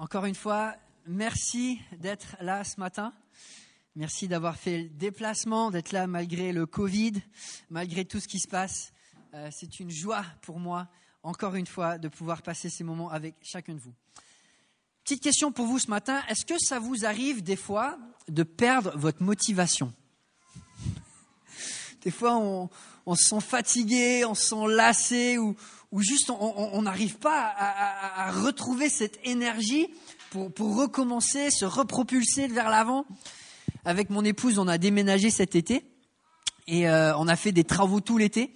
Encore une fois, merci d'être là ce matin. Merci d'avoir fait le déplacement, d'être là malgré le Covid, malgré tout ce qui se passe. Euh, c'est une joie pour moi, encore une fois, de pouvoir passer ces moments avec chacun de vous. Petite question pour vous ce matin. Est-ce que ça vous arrive des fois de perdre votre motivation? Des fois, on, se sent fatigué, on se sent lassé ou, juste on n'arrive pas à, retrouver cette énergie pour, pour recommencer, se repropulser vers l'avant. Avec mon épouse, on a déménagé cet été et euh, on a fait des travaux tout l'été.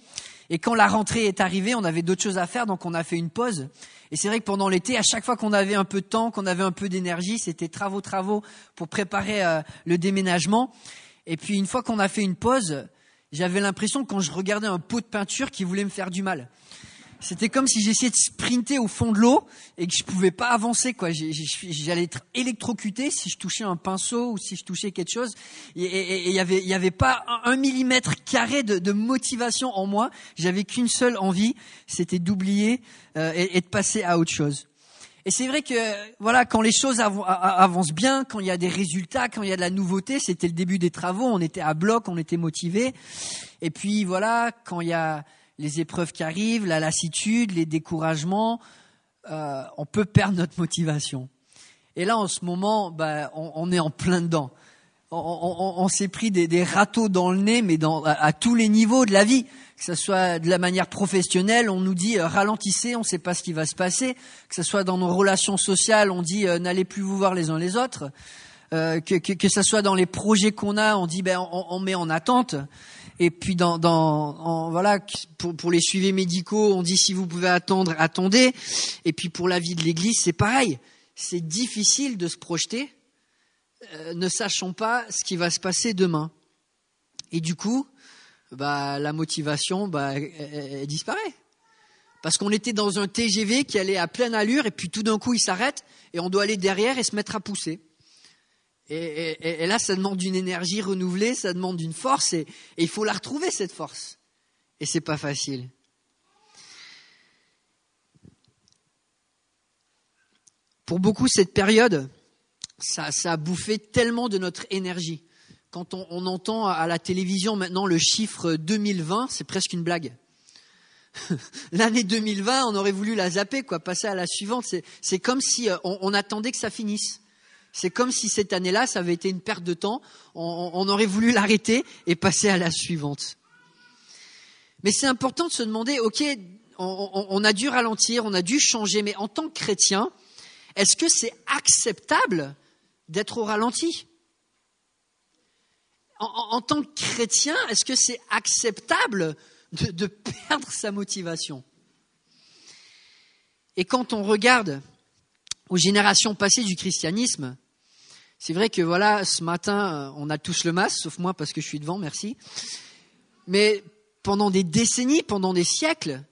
Et quand la rentrée est arrivée, on avait d'autres choses à faire, donc on a fait une pause. Et c'est vrai que pendant l'été, à chaque fois qu'on avait un peu de temps, qu'on avait un peu d'énergie, c'était travaux, travaux pour préparer euh, le déménagement. Et puis une fois qu'on a fait une pause, j'avais l'impression quand je regardais un pot de peinture qui voulait me faire du mal. C'était comme si j'essayais de sprinter au fond de l'eau et que je pouvais pas avancer, quoi. J'allais être électrocuté si je touchais un pinceau ou si je touchais quelque chose. Et il y avait, pas un, millimètre carré de, motivation en moi. J'avais qu'une seule envie, c'était d'oublier euh, et, de passer à autre chose. Et c'est vrai que voilà, quand les choses avancent bien, quand il y a des résultats, quand il y a de la nouveauté, c'était le début des travaux, on était à bloc, on était motivé. Et puis voilà, quand il y a les épreuves qui arrivent, la lassitude, les découragements, euh, on peut perdre notre motivation. Et là, en ce moment, bah, on, est en plein dedans. On, s'est pris des, râteaux dans le nez, mais dans, à, tous les niveaux de la vie, que ce soit de la manière professionnelle, on nous dit euh, ralentissez, on ne sait pas ce qui va se passer, que ce soit dans nos relations sociales, on dit euh, n'allez plus vous voir les uns les autres, que, que, que ce soit dans les projets qu'on a, on dit ben on, on met en attente. Et puis dans, dans voilà pour, pour les suivis médicaux, on dit si vous pouvez attendre, attendez. Et puis pour la vie de l'Église, c'est pareil. C'est difficile de se projeter, euh, ne sachant pas ce qui va se passer demain. Et du coup, bah la motivation, bah disparaît. Parce qu'on était dans un TGV qui allait à pleine allure et puis tout d'un coup il s'arrête et on doit aller derrière et se mettre à pousser. Et, là, ça demande une énergie renouvelée, ça demande une force, et, il faut la retrouver, cette force. Et c'est pas facile. Pour beaucoup, cette période, ça, a bouffé tellement de notre énergie. Quand on, entend à la télévision maintenant le chiffre 2020, c'est presque une blague. L'année 2020, on aurait voulu la zapper, quoi, passer à la suivante. C'est comme si euh, on attendait que ça finisse. C'est comme si cette année-là, ça avait été une perte de temps. On, aurait voulu l'arrêter et passer à la suivante. Mais c'est important de se demander, ok, on, a dû ralentir, on a dû changer, mais en tant que chrétien, est-ce que c'est acceptable d'être au ralenti en, tant que chrétien, est-ce que c'est acceptable de perdre sa motivation? Et quand on regarde aux générations passées du christianisme, c'est vrai que voilà, ce matin, euh, on a tous le masque, sauf moi parce que je suis devant, merci. Mais pendant des décennies, pendant des siècles,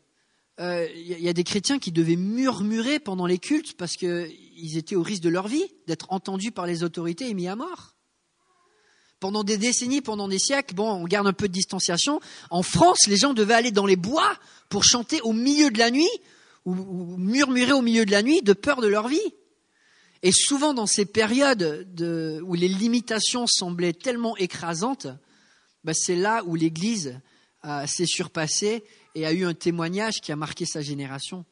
il euh, y, a des chrétiens qui devaient murmurer pendant les cultes parce qu'ils étaient au risque de leur vie, d'être entendus par les autorités et mis à mort. Pendant des décennies, pendant des siècles, bon, on garde un peu de distanciation. En France, les gens devaient aller dans les bois pour chanter au milieu de la nuit ou murmurer au milieu de la nuit de peur de leur vie. Et souvent dans ces périodes où les limitations semblaient tellement écrasantes, ben, c'est là où l'Église s'est surpassée et a eu un témoignage qui a marqué sa génération.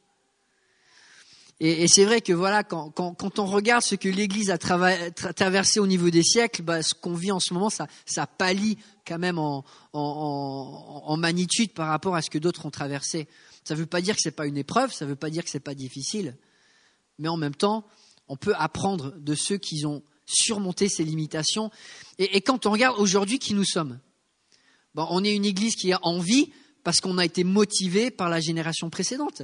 Et, c'est vrai que voilà, quand, on regarde ce que l'Église a traversé au niveau des siècles, ben, ce qu'on vit en ce moment, ça, ça pâlit quand même en, en, magnitude par rapport à ce que d'autres ont traversé. Ça ne veut pas dire que ce n'est pas une épreuve, ça ne veut pas dire que ce n'est pas difficile, mais en même temps, on peut apprendre de ceux qui ont surmonté ces limitations. Et, quand on regarde aujourd'hui qui nous sommes, on est une église qui a envie parce qu'on a été motivé par la génération précédente.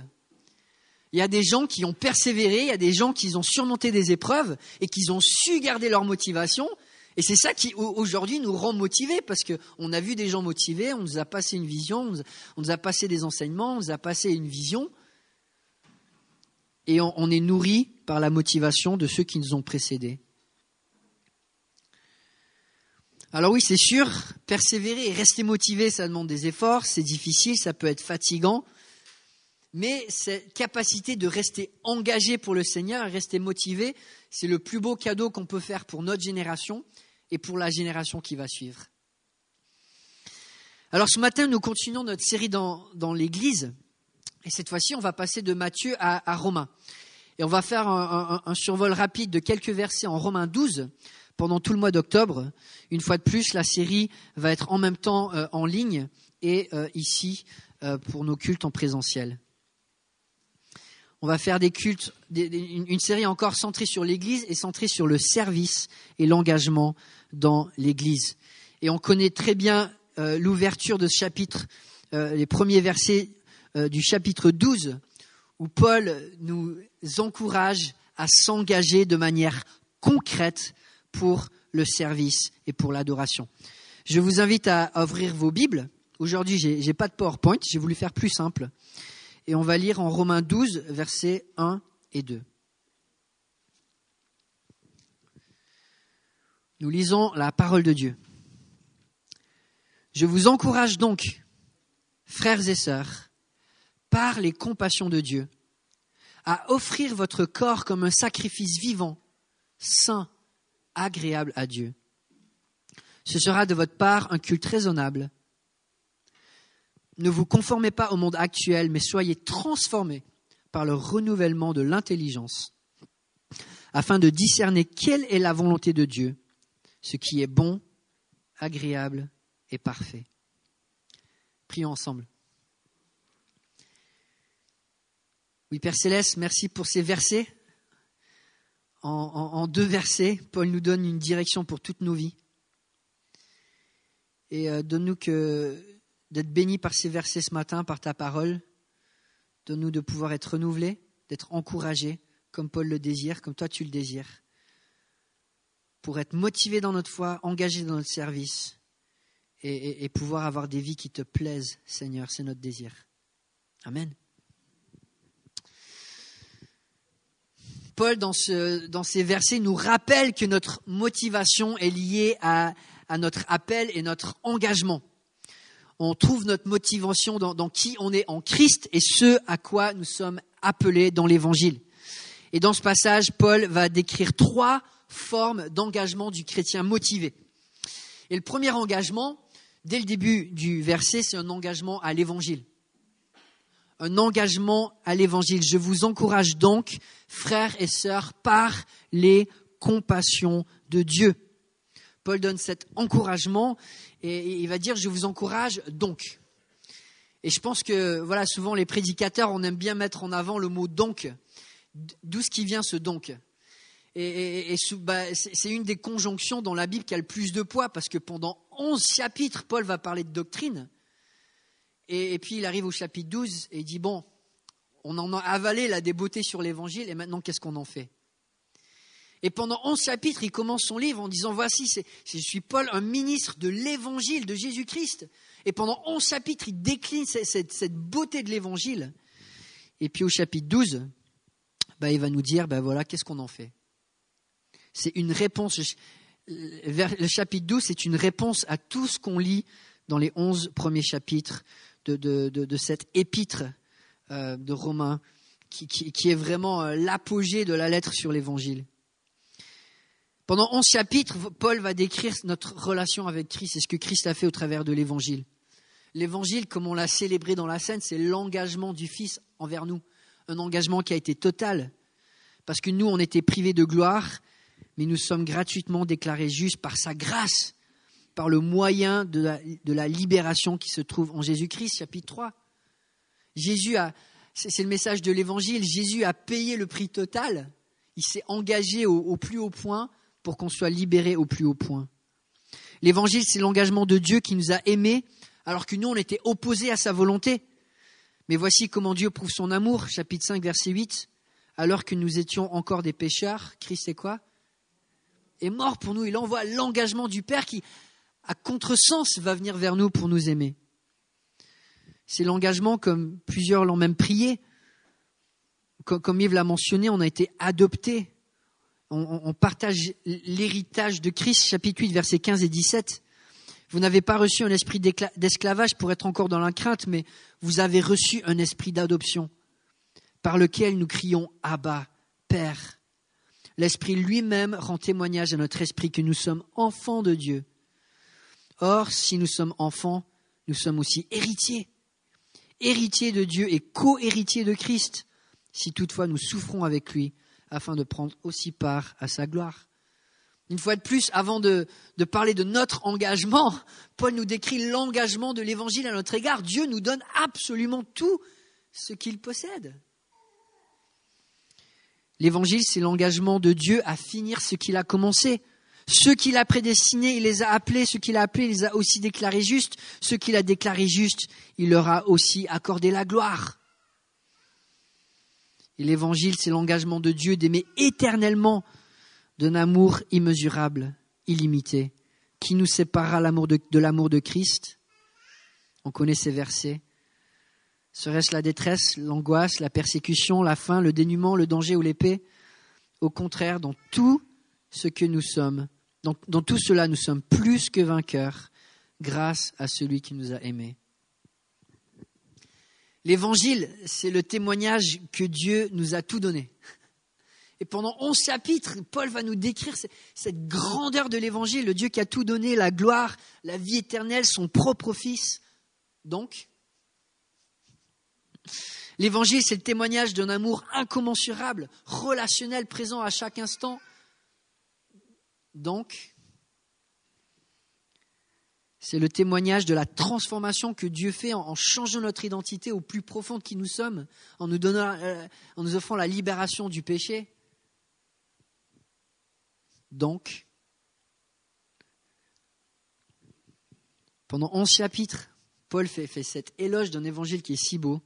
Il y a des gens qui ont persévéré, il y a des gens qui ont surmonté des épreuves et qui ont su garder leur motivation. Et c'est ça qui aujourd'hui nous rend motivés parce qu'on a vu des gens motivés, on nous a passé une vision, on nous a passé des enseignements, on nous a passé une vision et on, est nourri par la motivation de ceux qui nous ont précédés. Alors oui, c'est sûr, persévérer et rester motivé, ça demande des efforts, c'est difficile, ça peut être fatigant, Mais cette capacité de rester engagé pour le Seigneur, rester motivé, c'est le plus beau cadeau qu'on peut faire pour notre génération et pour la génération qui va suivre. Alors ce matin, nous continuons notre série dans, l'Église. Et cette fois-ci, on va passer de Matthieu à, Romains. Et on va faire un, survol rapide de quelques versets en Romains 12 pendant tout le mois d'octobre. Une fois de plus, la série va être en même temps euh, en ligne et euh, ici euh, pour nos cultes en présentiel. On va faire des cultes, une, série encore centrée sur l'Église et centrée sur le service et l'engagement dans l'Église. Et on connaît très bien l'ouverture de ce chapitre, les premiers versets du chapitre 12, où Paul nous encourage à s'engager de manière concrète pour le service et pour l'adoration. Je vous invite à ouvrir vos Bibles. Aujourd'hui, je n'ai pas de PowerPoint, j'ai voulu faire plus simple. Et on va lire en Romains 12, versets 1 et 2. Nous lisons la parole de Dieu. Je vous encourage donc, frères et sœurs, par les compassions de Dieu, à offrir votre corps comme un sacrifice vivant, saint, agréable à Dieu. Ce sera de votre part un culte raisonnable. Ne vous conformez pas au monde actuel, mais soyez transformés par le renouvellement de l'intelligence, afin de discerner quelle est la volonté de Dieu, ce qui est bon, agréable et parfait. Prions ensemble. Oui, Père Céleste, merci pour ces versets. En, deux versets, Paul nous donne une direction pour toutes nos vies. Et euh, donne-nous que d'être bénis par ces versets ce matin, par ta parole. Donne-nous de pouvoir être renouvelés, d'être encouragés, comme Paul le désire, comme toi tu le désires, pour être motivés dans notre foi, engagés dans notre service et, et pouvoir avoir des vies qui te plaisent, Seigneur. C'est notre désir. Amen. Paul, dans, ces versets, nous rappelle que notre motivation est liée à, notre appel et notre engagement. On trouve notre motivation dans, dans, qui on est en Christ et ce à quoi nous sommes appelés dans l'Évangile. Et dans ce passage, Paul va décrire trois formes d'engagement du chrétien motivé. Et le premier engagement, dès le début du verset, c'est un engagement à l'Évangile un engagement à l'évangile. Je vous encourage donc, frères et sœurs, par les compassions de Dieu. Paul donne cet encouragement et il va dire je vous encourage donc. Et je pense que voilà souvent les prédicateurs on aime bien mettre en avant le mot donc. D'où ce qui vient ce donc? Et, bah, c'est une des conjonctions dans la Bible qui a le plus de poids parce que pendant onze chapitres Paul va parler de doctrine et, puis il arrive au chapitre 12 et il dit, bon, on en a avalé la débeauté sur l'évangile et maintenant qu'est-ce qu'on en fait? Et pendant 11 chapitres, il commence son livre en disant, voici, je suis Paul, un ministre de l'évangile de Jésus-Christ. Et pendant 11 chapitres, il décline cette, beauté de l'évangile. Et puis au chapitre 12, bah, il va nous dire, ben voilà, qu'est-ce qu'on en fait? C'est une réponse. Le chapitre 12, c'est une réponse à tout ce qu'on lit dans les 11 premiers chapitres de, cette épître euh, de Romains, qui, est vraiment euh, l'apogée de la lettre sur l'Évangile. Pendant onze chapitres, Paul va décrire notre relation avec Christ et ce que Christ a fait au travers de l'Évangile. L'Évangile, comme on l'a célébré dans la scène, c'est l'engagement du Fils envers nous. Un engagement qui a été total. Parce que nous, on était privés de gloire, mais nous sommes gratuitement déclarés justes par sa grâce par le moyen de la, libération qui se trouve en Jésus-Christ, chapitre 3. Jésus a, c'est le message de l'évangile, Jésus a payé le prix total, il s'est engagé au, plus haut point pour qu'on soit libéré au plus haut point. L'évangile, c'est l'engagement de Dieu qui nous a aimés alors que nous, on était opposés à sa volonté. Mais voici comment Dieu prouve son amour, chapitre 5, verset 8. Alors que nous étions encore des pécheurs, Christ est quoi? Est mort pour nous. Il envoie l'engagement du Père qui, à contresens, va venir vers nous pour nous aimer. C'est l'engagement, comme plusieurs l'ont même prié. Comme, Yves l'a mentionné, on a été adoptés. On, partage l'héritage de Christ, chapitre 8, versets 15 et 17. Vous n'avez pas reçu un esprit d'esclavage pour être encore dans la crainte, mais vous avez reçu un esprit d'adoption, par lequel nous crions Abba, Père. L'Esprit lui-même rend témoignage à notre esprit que nous sommes enfants de Dieu. Or, si nous sommes enfants, nous sommes aussi héritiers, héritiers de Dieu et co-héritiers de Christ, si toutefois nous souffrons avec lui, afin de prendre aussi part à sa gloire. Une fois de plus, avant de, de parler de notre engagement, Paul nous décrit l'engagement de l'Évangile à notre égard. Dieu nous donne absolument tout ce qu'il possède. L'évangile, c'est l'engagement de Dieu à finir ce qu'il a commencé. Ceux qu'il a prédestinés, il les a appelés. Ceux qu'il a appelés, il les a aussi déclarés justes. Ceux qu'il a déclarés justes, il leur a aussi accordé la gloire. Et l'évangile, c'est l'engagement de Dieu d'aimer éternellement d'un amour immesurable, illimité, qui nous séparera de, l'amour de Christ. On connaît ces versets. Serait-ce la détresse, l'angoisse, la persécution, la faim, le dénuement, le danger ou l'épée? Au contraire, dans tout ce que nous sommes, dans, tout cela, nous sommes plus que vainqueurs grâce à celui qui nous a aimés. L'évangile, c'est le témoignage que Dieu nous a tout donné. Et pendant onze chapitres, Paul va nous décrire cette grandeur de l'évangile, le Dieu qui a tout donné, la gloire, la vie éternelle, son propre Fils. Donc, L'évangile, c'est le témoignage d'un amour incommensurable, relationnel, présent à chaque instant. Donc, c'est le témoignage de la transformation que Dieu fait en, changeant notre identité au plus profond qui nous sommes, en nous, donnant, euh, en nous offrant la libération du péché. Donc, pendant onze chapitres, Paul fait, fait cet éloge d'un évangile qui est si beau.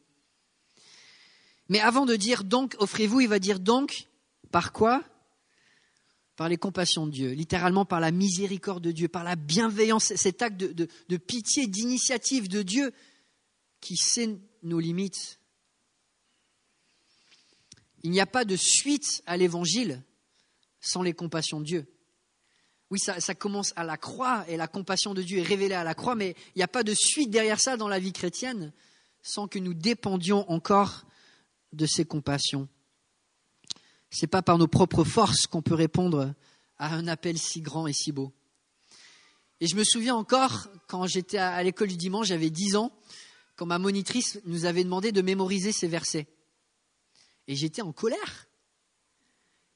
Mais avant de dire donc, offrez-vous, il va dire donc, par quoi Par les compassions de Dieu, littéralement par la miséricorde de Dieu, par la bienveillance, cet acte de, pitié, d'initiative de Dieu qui sait nos limites. Il n'y a pas de suite à l'évangile sans les compassions de Dieu. Oui, ça, commence à la croix et la compassion de Dieu est révélée à la croix, mais il n'y a pas de suite derrière ça dans la vie chrétienne sans que nous dépendions encore de ses compassions. Ce n'est pas par nos propres forces qu'on peut répondre à un appel si grand et si beau. Et je me souviens encore, quand j'étais à l'école du dimanche, j'avais 10 ans, quand ma monitrice nous avait demandé de mémoriser ces versets. Et j'étais en colère.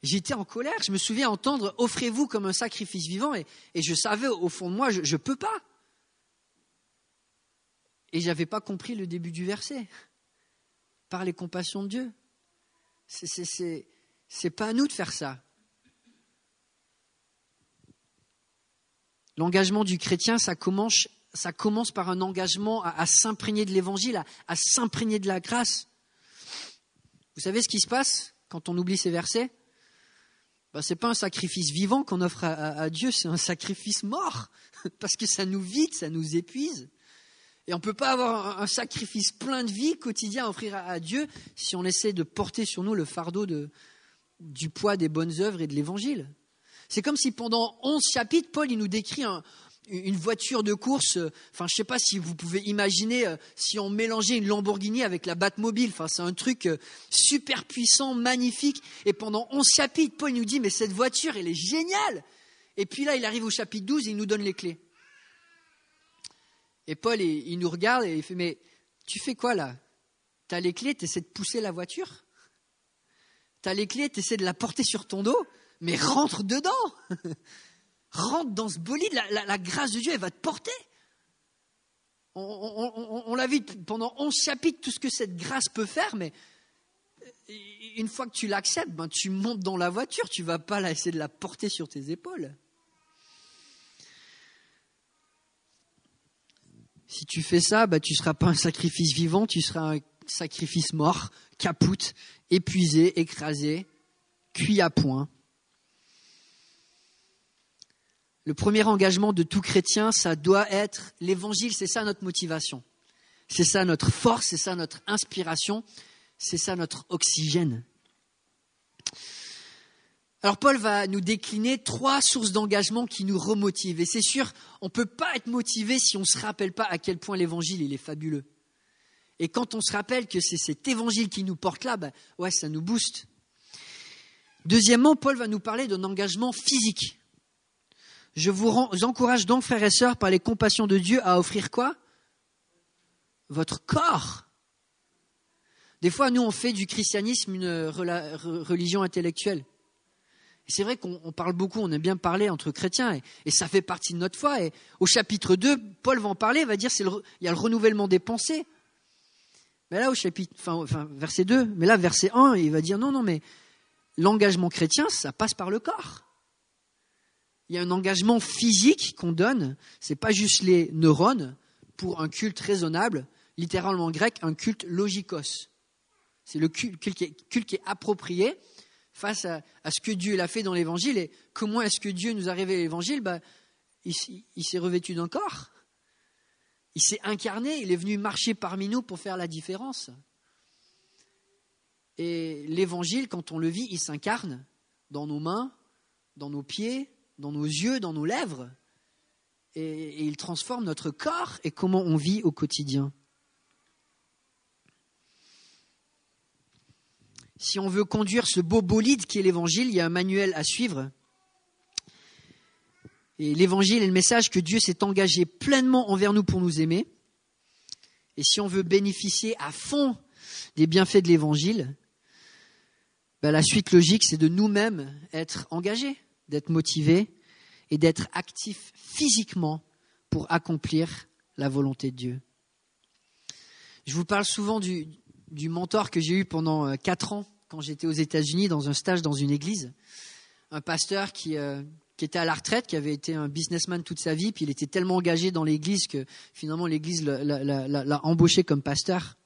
J'étais en colère. Je me souviens entendre Offrez-vous comme un sacrifice vivant. Et, je savais au fond de moi, je ne peux pas. Et je n'avais pas compris le début du verset par les compassions de Dieu. C'est n'est pas à nous de faire ça. L'engagement du chrétien, ça commence, par un engagement à, s'imprégner de l'évangile, à, s'imprégner de la grâce. Vous savez ce qui se passe quand on oublie ces versets? Ben, Ce n'est pas un sacrifice vivant qu'on offre à Dieu, c'est un sacrifice mort, parce que ça nous vide, ça nous épuise. Et on ne peut pas avoir un sacrifice plein de vie quotidien à offrir à Dieu si on essaie de porter sur nous le fardeau de, du poids des bonnes œuvres et de l'évangile. C'est comme si pendant onze chapitres, Paul nous décrit une voiture de course. Enfin, je ne sais pas si vous pouvez imaginer euh, si on mélangeait une Lamborghini avec la Batmobile. Enfin, c'est un truc euh, super puissant, magnifique. Et pendant onze chapitres, Paul nous dit mais cette voiture, elle est géniale. Et puis là, il arrive au chapitre 12 et il nous donne les clés. Et Paul, il, nous regarde et il fait, mais tu fais quoi là? Tu as les clés, tu essaies de pousser la voiture? Tu as les clés, tu essaies de la porter sur ton dos, mais rentre dedans Rentre dans ce bolide, la, grâce de Dieu, elle va te porter. On, l'a vu pendant 11 chapitres, tout ce que cette grâce peut faire, mais une fois que tu l'acceptes, ben, tu montes dans la voiture, tu vas pas essayer de la porter sur tes épaules. Si tu fais ça, bah, tu ne seras pas un sacrifice vivant, tu seras un sacrifice mort, capoute, épuisé, écrasé, cuit à point. Le premier engagement de tout chrétien, ça doit être l'évangile, c'est ça notre motivation. C'est ça notre force, c'est ça notre inspiration, c'est ça notre oxygène. Alors Paul va nous décliner trois sources d'engagement qui nous remotivent. Et c'est sûr, on ne peut pas être motivé si on ne se rappelle pas à quel point l'évangile il est fabuleux. Et quand on se rappelle que c'est cet évangile qui nous porte là, ben, ouais, ça nous booste. Deuxièmement, Paul va nous parler d'un engagement physique. Je vous, encourage donc, frères et sœurs, par les compassions de Dieu, à offrir quoi? Votre corps. Des fois, nous, on fait du christianisme une religion intellectuelle. C'est vrai qu'on parle beaucoup, on aime bien parler entre chrétiens, et, ça fait partie de notre foi. Et au chapitre 2, Paul va en parler, va dire qu'il y a le renouvellement des pensées. Mais là, au chapitre, verset 2, mais là, verset 1, il va dire non, non, mais l'engagement chrétien, ça passe par le corps. Il y a un engagement physique qu'on donne, c'est pas juste les neurones pour un culte raisonnable, littéralement en grec, un culte logikos. C'est le culte, qui est, approprié face à, ce que Dieu a fait dans l'évangile. Et comment est-ce que Dieu nous a révélé l'évangile? Il, il s'est revêtu d'un corps. Il s'est incarné, il est venu marcher parmi nous pour faire la différence. Et l'évangile, quand on le vit, il s'incarne dans nos mains, dans nos pieds, dans nos yeux, dans nos lèvres. Et, il transforme notre corps et comment on vit au quotidien. Si on veut conduire ce beau bolide qui est l'évangile, il y a un manuel à suivre. Et l'évangile est le message que Dieu s'est engagé pleinement envers nous pour nous aimer. Et si on veut bénéficier à fond des bienfaits de l'évangile, ben, la suite logique, c'est de nous-mêmes être engagés, d'être motivés et d'être actifs physiquement pour accomplir la volonté de Dieu. Je vous parle souvent du, mentor que j'ai eu pendant euh, quatre ans quand j'étais aux États-Unis dans un stage dans une église. Un pasteur qui, euh, qui était à la retraite, qui avait été un businessman toute sa vie, puis il était tellement engagé dans l'église que finalement l'église l'a embauché comme pasteur.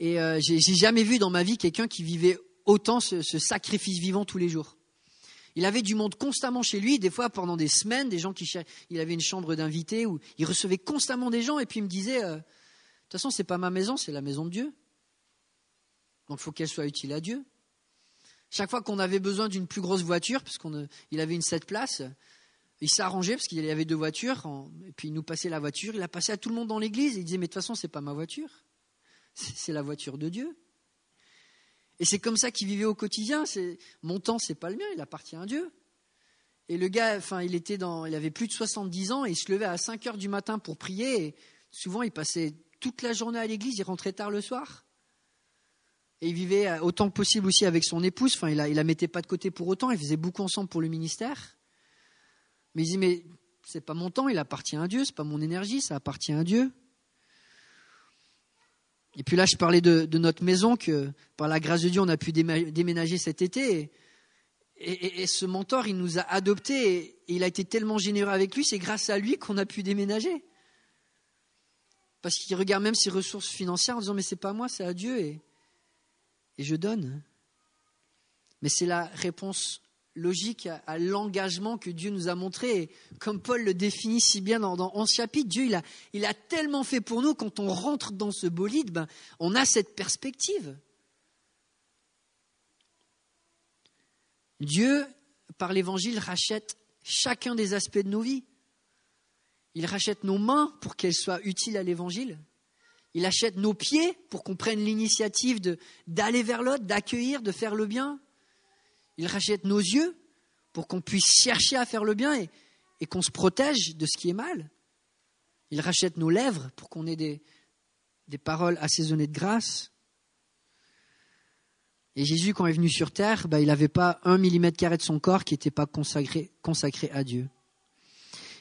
Et euh, j'ai jamais vu dans ma vie quelqu'un qui vivait autant ce, sacrifice vivant tous les jours. Il avait du monde constamment chez lui, des fois pendant des semaines, des gens qui il avait une chambre d'invités où il recevait constamment des gens et puis il me disait euh, de toute façon c'est pas ma maison, c'est la maison de Dieu. Donc il faut qu'elle soit utile à Dieu. Chaque fois qu'on avait besoin d'une plus grosse voiture, parce qu'il avait une sept places, il s'arrangeait parce qu'il y avait deux voitures, et puis il nous passait la voiture, il a passé à tout le monde dans l'église, et il disait mais de toute façon c'est pas ma voiture, c'est la voiture de Dieu. Et c'est comme ça qu'il vivait au quotidien. Mon temps, c'est pas le mien, il appartient à Dieu. Et le gars, enfin, il était dans, il avait plus de 70 ans et il se levait à 5 heures du matin pour prier. Et souvent, il passait toute la journée à l'église, il rentrait tard le soir. Et il vivait autant que possible aussi avec son épouse. Enfin, il la, la mettait pas de côté pour autant. Ils faisaient beaucoup ensemble pour le ministère. Mais il dit, mais c'est pas mon temps, il appartient à Dieu. C'est pas mon énergie, ça appartient à Dieu. Et puis là, je parlais de, notre maison que, par la grâce de Dieu, on a pu déménager cet été. Et, ce mentor, il nous a adoptés et, il a été tellement généreux avec lui, c'est grâce à lui qu'on a pu déménager. Parce qu'il regarde même ses ressources financières en disant Mais c'est pas moi, c'est à Dieu et je donne. Mais c'est la réponse logique à, l'engagement que Dieu nous a montré. comme Paul le définit si bien dans, dans 11 chapitres, Dieu il a, tellement fait pour nous, quand on rentre dans ce bolide, ben, on a cette perspective. Dieu, par l'Évangile, rachète chacun des aspects de nos vies. Il rachète nos mains pour qu'elles soient utiles à l'Évangile. Il achète nos pieds pour qu'on prenne l'initiative d'aller vers l'autre, d'accueillir, de faire le bien. Il rachète nos yeux pour qu'on puisse chercher à faire le bien et, qu'on se protège de ce qui est mal. Il rachète nos lèvres pour qu'on ait des, paroles assaisonnées de grâce. Et Jésus, quand il est venu sur terre, bah, il n'avait pas un millimètre carré de son corps qui n'était pas consacré, consacré à Dieu.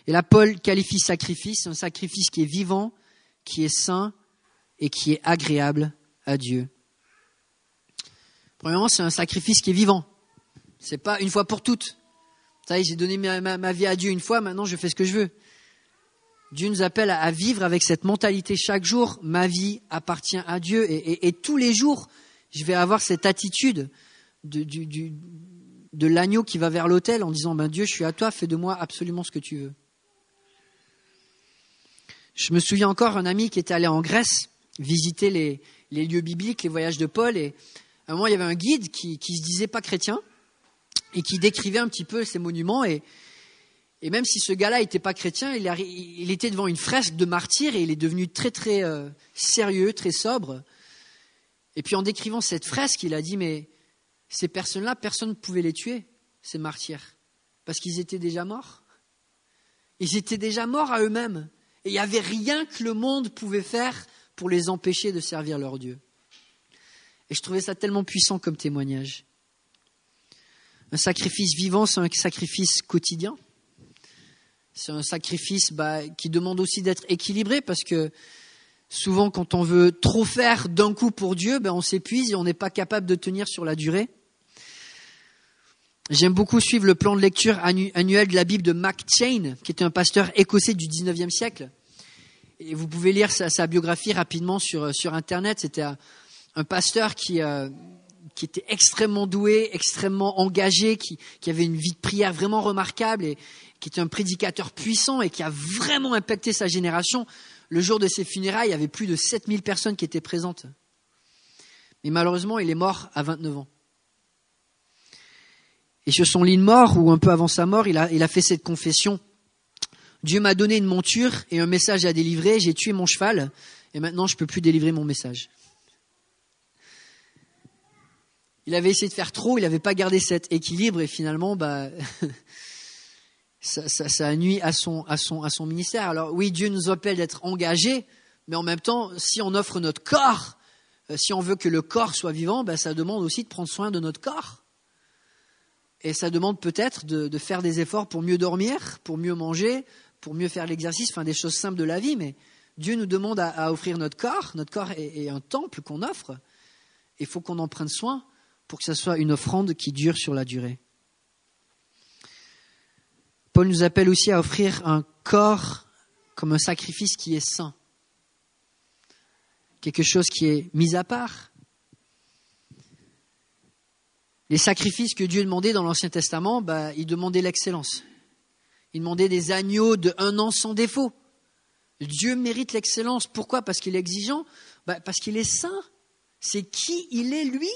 Et là, Paul qualifie sacrifice, un sacrifice qui est vivant, qui est saint et qui est agréable à Dieu. Premièrement, c'est un sacrifice qui est vivant. C'est pas une fois pour toutes. Ça y est, j'ai donné ma, vie à Dieu une fois, maintenant je fais ce que je veux. Dieu nous appelle à, vivre avec cette mentalité chaque jour. Ma vie appartient à Dieu et, tous les jours, je vais avoir cette attitude de, de l'agneau qui va vers l'autel en disant ben Dieu, je suis à toi, fais de moi absolument ce que tu veux. Je me souviens encore un ami qui était allé en Grèce visiter les, lieux bibliques, les voyages de Paul, et à un moment il y avait un guide qui, qui se disait pas chrétien, et qui décrivait un petit peu ces monuments. Et, même si ce gars-là n'était pas chrétien, il, était devant une fresque de martyr et il est devenu très très euh, sérieux, très sobre. Et puis en décrivant cette fresque, il a dit mais ces personnes-là, personne ne pouvait les tuer, ces martyrs, parce qu'ils étaient déjà morts. Ils étaient déjà morts à eux-mêmes. Et il n'y avait rien que le monde pouvait faire pour les empêcher de servir leur Dieu. Et je trouvais ça tellement puissant comme témoignage. Un sacrifice vivant, c'est un sacrifice quotidien. C'est un sacrifice bah, qui demande aussi d'être équilibré parce que souvent quand on veut trop faire d'un coup pour Dieu, ben, on s'épuise et on n'est pas capable de tenir sur la durée. J'aime beaucoup suivre le plan de lecture annuel de la Bible de Mac Chain, qui était un pasteur écossais du 19e siècle. Et vous pouvez lire sa, biographie rapidement sur, sur Internet. C'était un, pasteur qui, euh, qui était extrêmement doué, extrêmement engagé, qui, qui avait une vie de prière vraiment remarquable et qui était un prédicateur puissant et qui a vraiment impacté sa génération. Le jour de ses funérailles, il y avait plus de 7000 personnes qui étaient présentes. Mais malheureusement, il est mort à 29 ans. Et sur son lit de mort, ou un peu avant sa mort, il a, il a fait cette confession. Dieu m'a donné une monture et un message à délivrer, j'ai tué mon cheval, et maintenant je ne peux plus délivrer mon message. Il avait essayé de faire trop, il n'avait pas gardé cet équilibre, et finalement, bah, ça, ça, ça, a nuit à son ministère. Alors oui, Dieu nous appelle d'être engagés, mais en même temps, si on offre notre corps, euh, si on veut que le corps soit vivant, bah, ça demande aussi de prendre soin de notre corps. Et ça demande peut-être de, faire des efforts pour mieux dormir, pour mieux manger, pour mieux faire l'exercice, des choses simples de la vie. Mais Dieu nous demande à, offrir notre corps. Notre corps est, un temple qu'on offre. Il faut qu'on en prenne soin pour que ce soit une offrande qui dure sur la durée. Paul nous appelle aussi à offrir un corps comme un sacrifice qui est saint. Quelque chose qui est mis à part, les sacrifices que Dieu demandait dans l'Ancien Testament, bah, il demandait l'excellence. Il demandait des agneaux de un an sans défaut. Dieu mérite l'excellence. Pourquoi? Parce qu'il est exigeant? Bah, Parce qu'il est saint. C'est qui il est, lui?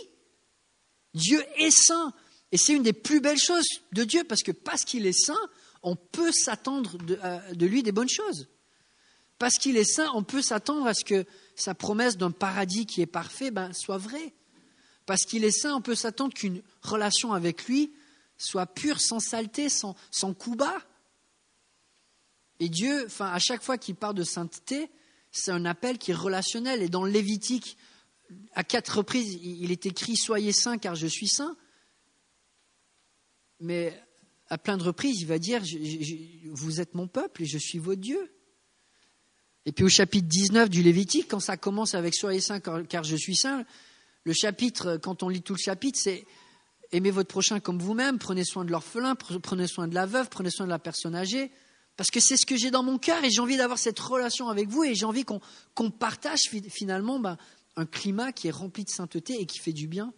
Dieu est saint. Et c'est une des plus belles choses de Dieu, parce que parce qu'il est saint, on peut s'attendre de, euh, lui des bonnes choses. Parce qu'il est saint, on peut s'attendre à ce que sa promesse d'un paradis qui est parfait ben, soit vraie. Parce qu'il est saint, on peut s'attendre qu'une relation avec lui soit pure, sans saleté, sans, sans coup bas. Et Dieu, enfin, à chaque fois qu'il parle de sainteté, c'est un appel qui est relationnel. Et dans le Lévitique, à quatre reprises, il est écrit Soyez saints car je suis saint. Mais à plein de reprises, il va dire Vous êtes mon peuple et je suis votre Dieu. Et puis au chapitre 19 du Lévitique, quand ça commence avec Soyez saints car je suis saint, le chapitre, quand on lit tout le chapitre, c'est aimez votre prochain comme vous-même, prenez soin de l'orphelin, prenez soin de la veuve, prenez soin de la personne âgée. Parce que c'est ce que j'ai dans mon cœur et j'ai envie d'avoir cette relation avec vous et j'ai envie qu'on partage finalement ben, un climat qui est rempli de sainteté et qui fait du bien.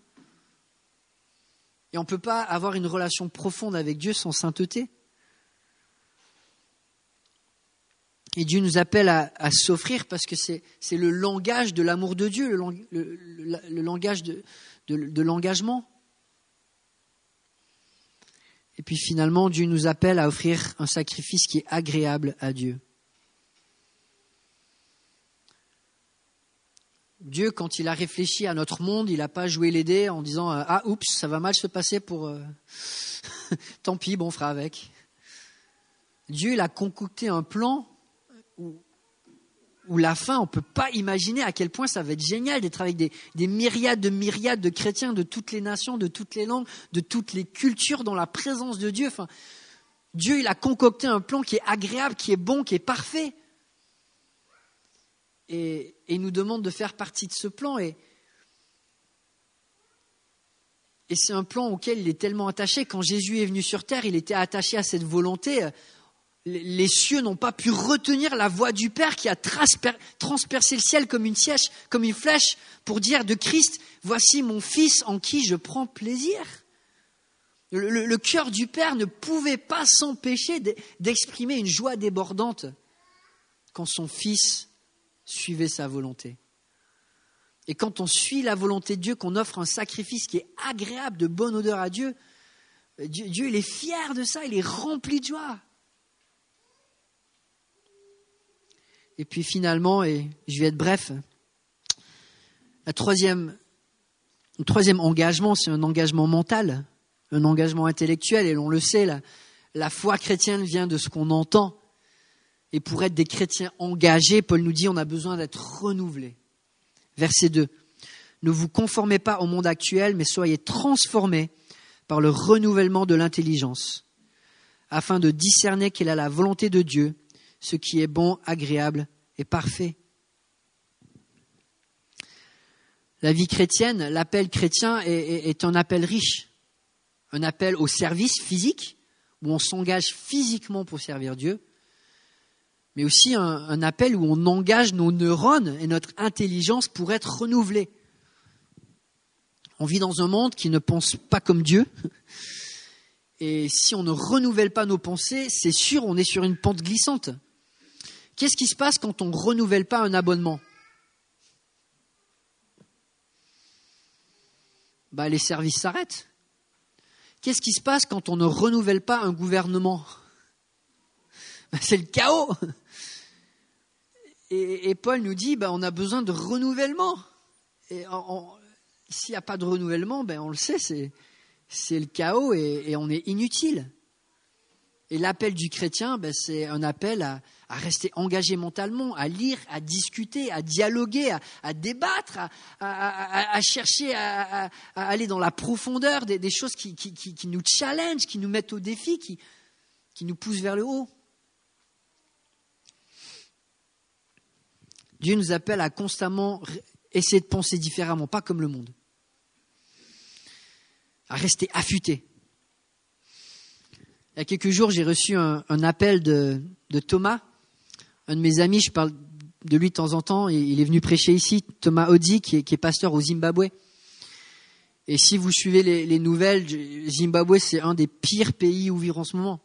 Et on ne peut pas avoir une relation profonde avec Dieu sans sainteté. Et Dieu nous appelle à, s'offrir parce que c'est le langage de l'amour de Dieu, le, langage de, de l'engagement. Et puis finalement, Dieu nous appelle à offrir un sacrifice qui est agréable à Dieu. Dieu, quand il a réfléchi à notre monde, il n'a pas joué les dés en disant Ah, oups, ça va mal se passer pour. Euh, tant pis, bon, on fera avec. Dieu, il a concocté un plan la fin, on ne peut pas imaginer à quel point ça va être génial d'être avec des, myriades de myriades de chrétiens de toutes les nations, de toutes les langues, de toutes les cultures dans la présence de Dieu. Dieu, il a concocté un plan qui est agréable, qui est bon, qui est parfait. Et, il nous demande de faire partie de ce plan. Et, et c'est un plan auquel il est tellement attaché. Quand Jésus est venu sur terre, il était attaché à cette volonté les cieux n'ont pas pu retenir la voix du Père qui a transpercé le ciel comme une, flèche pour dire de Christ, voici mon Fils en qui je prends plaisir. Le, cœur du Père ne pouvait pas s'empêcher d'exprimer une joie débordante quand son Fils suivait sa volonté. Et quand on suit la volonté de Dieu, qu'on offre un sacrifice qui est agréable, de bonne odeur à Dieu, Dieu, Dieu est fier de ça, il est rempli de joie. Et puis finalement, et je vais être bref, troisième, le troisième engagement, c'est un engagement mental, un engagement intellectuel, et l'on le sait, la, la foi chrétienne vient de ce qu'on entend. Et pour être des chrétiens engagés, Paul nous dit, on a besoin d'être renouvelés. Verset 2. Ne vous conformez pas au monde actuel, mais soyez transformés par le renouvellement de l'intelligence, afin de discerner quelle est la volonté de Dieu, ce qui est bon, agréable et parfait. La vie chrétienne, l'appel chrétien est, un appel riche, un appel au service physique, où on s'engage physiquement pour servir Dieu, mais aussi un, un, appel où on engage nos neurones et notre intelligence pour être renouvelés. On vit dans un monde qui ne pense pas comme Dieu. Et si on ne renouvelle pas nos pensées, c'est sûr, on est sur une pente glissante. Qu'est-ce qui se passe quand on ne renouvelle pas un abonnement? Bah, Les services s'arrêtent. Qu'est-ce qui se passe quand on ne renouvelle pas un gouvernement? Bah, C'est le chaos. Et, Paul nous dit, bah, on a besoin de renouvellement. Et s'il n'y a pas de renouvellement, ben, on le sait, c'est, le chaos et, on est inutile. Et l'appel du chrétien, ben, c'est un appel à, rester engagé mentalement, à lire, à discuter, à dialoguer, à, débattre, à, chercher à, aller dans la profondeur des, choses qui, nous challengent, qui nous mettent au défi, qui, qui nous poussent vers le haut. Dieu nous appelle à constamment essayer de penser différemment, pas comme le monde à rester affûté. Il y a quelques jours, j'ai reçu un, appel de, Thomas, un de mes amis, je parle de lui de temps en temps, il est venu prêcher ici, Thomas Odi, qui est, pasteur au Zimbabwe. Et si vous suivez les, nouvelles, Zimbabwe, c'est un des pires pays où vivre en ce moment.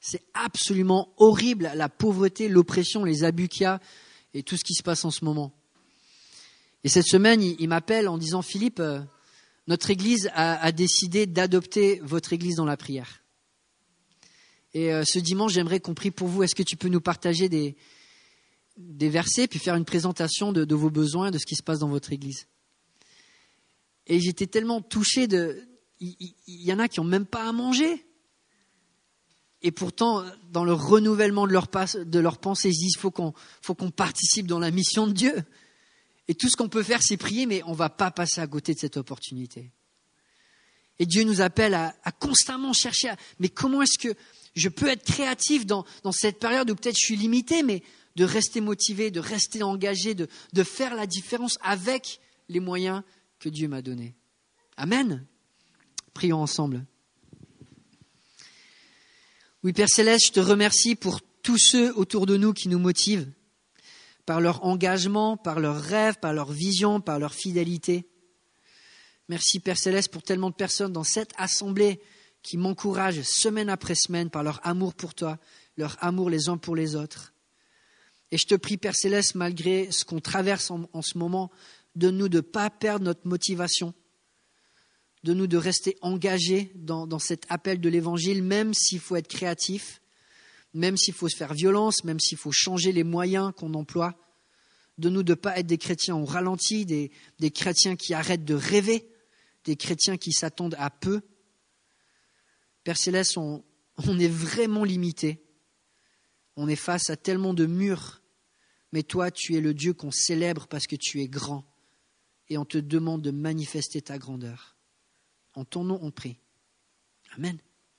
C'est absolument horrible, la pauvreté, l'oppression, les abus qu'il y a et tout ce qui se passe en ce moment. Et cette semaine, il, m'appelle en disant, Philippe, euh, notre Église a, décidé d'adopter votre Église dans la prière. Et euh, ce dimanche, j'aimerais qu'on prie pour vous. Est-ce que tu peux nous partager des, des versets, puis faire une présentation de, vos besoins, de ce qui se passe dans votre Église? Et j'étais tellement touché de... Il y, en a qui n'ont même pas à manger. Et pourtant, dans le renouvellement de leur, de leur pensée, ils disent faut qu'on participe dans la mission de Dieu. Et tout ce qu'on peut faire, c'est prier, mais on ne va pas passer à côté de cette opportunité. Et Dieu nous appelle à, constamment chercher, à, mais comment est-ce que je peux être créatif dans, cette période où peut-être je suis limité, mais de rester motivé, de rester engagé, de, de faire la différence avec les moyens que Dieu m'a donnés. Amen. Prions ensemble. Oui, Père Céleste, je te remercie pour tous ceux autour de nous qui nous motivent par leur engagement, par leurs rêves, par leur vision, par leur fidélité. Merci Père Céleste pour tellement de personnes dans cette assemblée qui m'encouragent semaine après semaine par leur amour pour toi, leur amour les uns pour les autres. Et je te prie Père Céleste, malgré ce qu'on traverse en, ce moment, de nous de ne pas perdre notre motivation, de nous de rester engagés dans, cet appel de l'Évangile, même s'il faut être créatif, même s'il faut se faire violence, même s'il faut changer les moyens qu'on emploie, de nous de ne pas être des chrétiens au ralenti, des, chrétiens qui arrêtent de rêver, des chrétiens qui s'attendent à peu. Père Céleste, on, on est vraiment limité. On est face à tellement de murs. Mais toi, tu es le Dieu qu'on célèbre parce que tu es grand. Et on te demande de manifester ta grandeur. En ton nom, on prie. Amen.